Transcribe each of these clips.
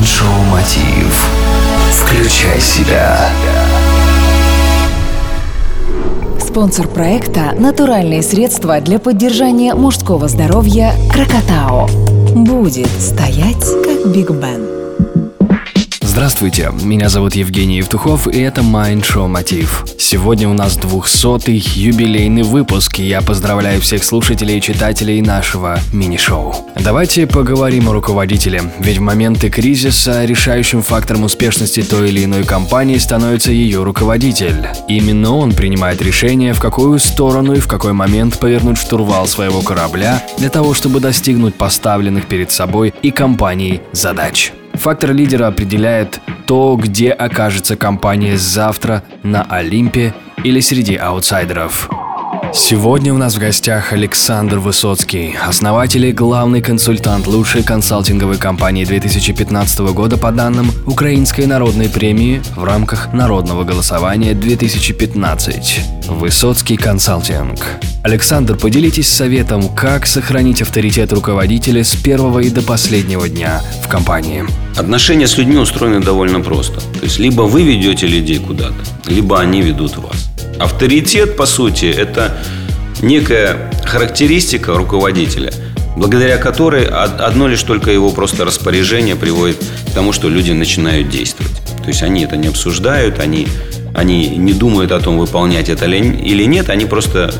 Mind Show Мотив. Включай себя. Спонсор проекта – натуральные средства для поддержания мужского здоровья «Крокотао». Будет стоять, как Биг Бен. Здравствуйте, меня зовут Евгений Евтухов, и это Mind Show Мотив. Сегодня у нас 200-й юбилейный выпуск, и я поздравляю всех слушателей и читателей нашего Mind Show. Давайте поговорим о руководителе, ведь в моменты кризиса решающим фактором успешности той или иной компании становится ее руководитель. Именно он принимает решение, в какую сторону и в какой момент повернуть штурвал своего корабля для того, чтобы достигнуть поставленных перед собой и компанией задач. Фактор лидера определяет то, где окажется компания завтра на Олимпе или среди аутсайдеров. Сегодня у нас в гостях Александр Высоцкий, основатель и главный консультант лучшей консалтинговой компании 2015 года по данным Украинской народной премии в рамках народного голосования 2015. Высоцкий консалтинг. Александр, поделитесь советом, как сохранить авторитет руководителя с первого и до последнего дня в компании. Отношения с людьми устроены довольно просто. То есть, либо вы ведете людей куда-то, либо они ведут вас. Авторитет, по сути, это некая характеристика руководителя, благодаря которой одно лишь только его просто распоряжение приводит к тому, что люди начинают действовать. То есть они это не обсуждают, они, они не думают о том, выполнять это или нет, они просто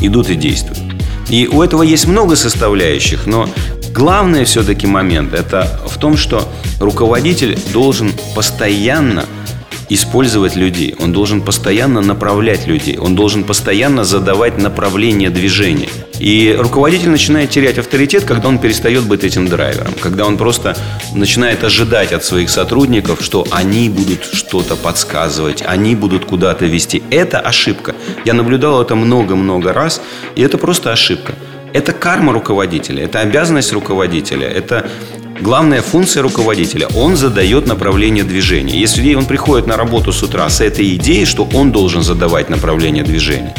идут и действуют. И у этого есть много составляющих, но главный все-таки момент это в том, что руководитель должен постоянно использовать людей, он должен постоянно направлять людей, он должен постоянно задавать направление движения. И руководитель начинает терять авторитет, когда он перестает быть этим драйвером, когда он просто начинает ожидать от своих сотрудников, что они будут что-то подсказывать, они будут куда-то вести. Это ошибка. Я наблюдал это много-много раз, и это просто ошибка. Это карма руководителя, это обязанность руководителя, это главная функция руководителя. Он задает направление движения. Если он приходит на работу с утра с этой идеей, что он должен задавать направление движения,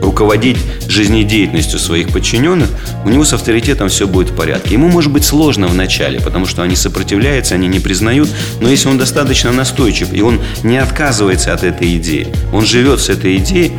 руководить жизнедеятельностью своих подчиненных, у него с авторитетом все будет в порядке. Ему может быть сложно вначале, потому что они сопротивляются, они не признают, но если он достаточно настойчив, и он не отказывается от этой идеи, он живет с этой идеей,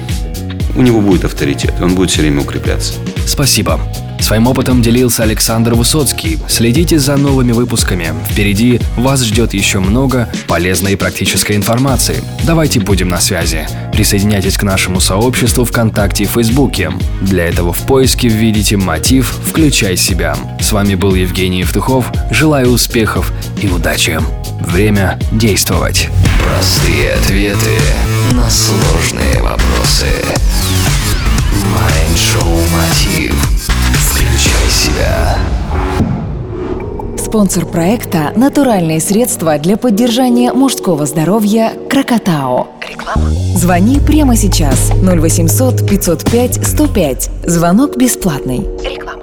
у него будет авторитет, он будет все время укрепляться. Спасибо. Своим опытом делился Александр Высоцкий. Следите за новыми выпусками. Впереди вас ждет еще много полезной и практической информации. Давайте будем на связи. Присоединяйтесь к нашему сообществу ВКонтакте и Фейсбуке. Для этого в поиске введите мотив «Включай себя». С вами был Евгений Евтухов. Желаю успехов и удачи. Время действовать. Простые ответы на сложные вопросы. Спонсор проекта – натуральные средства для поддержания мужского здоровья «Крокотао». Реклама. Звони прямо сейчас 0800 505 105. Звонок бесплатный. Реклама.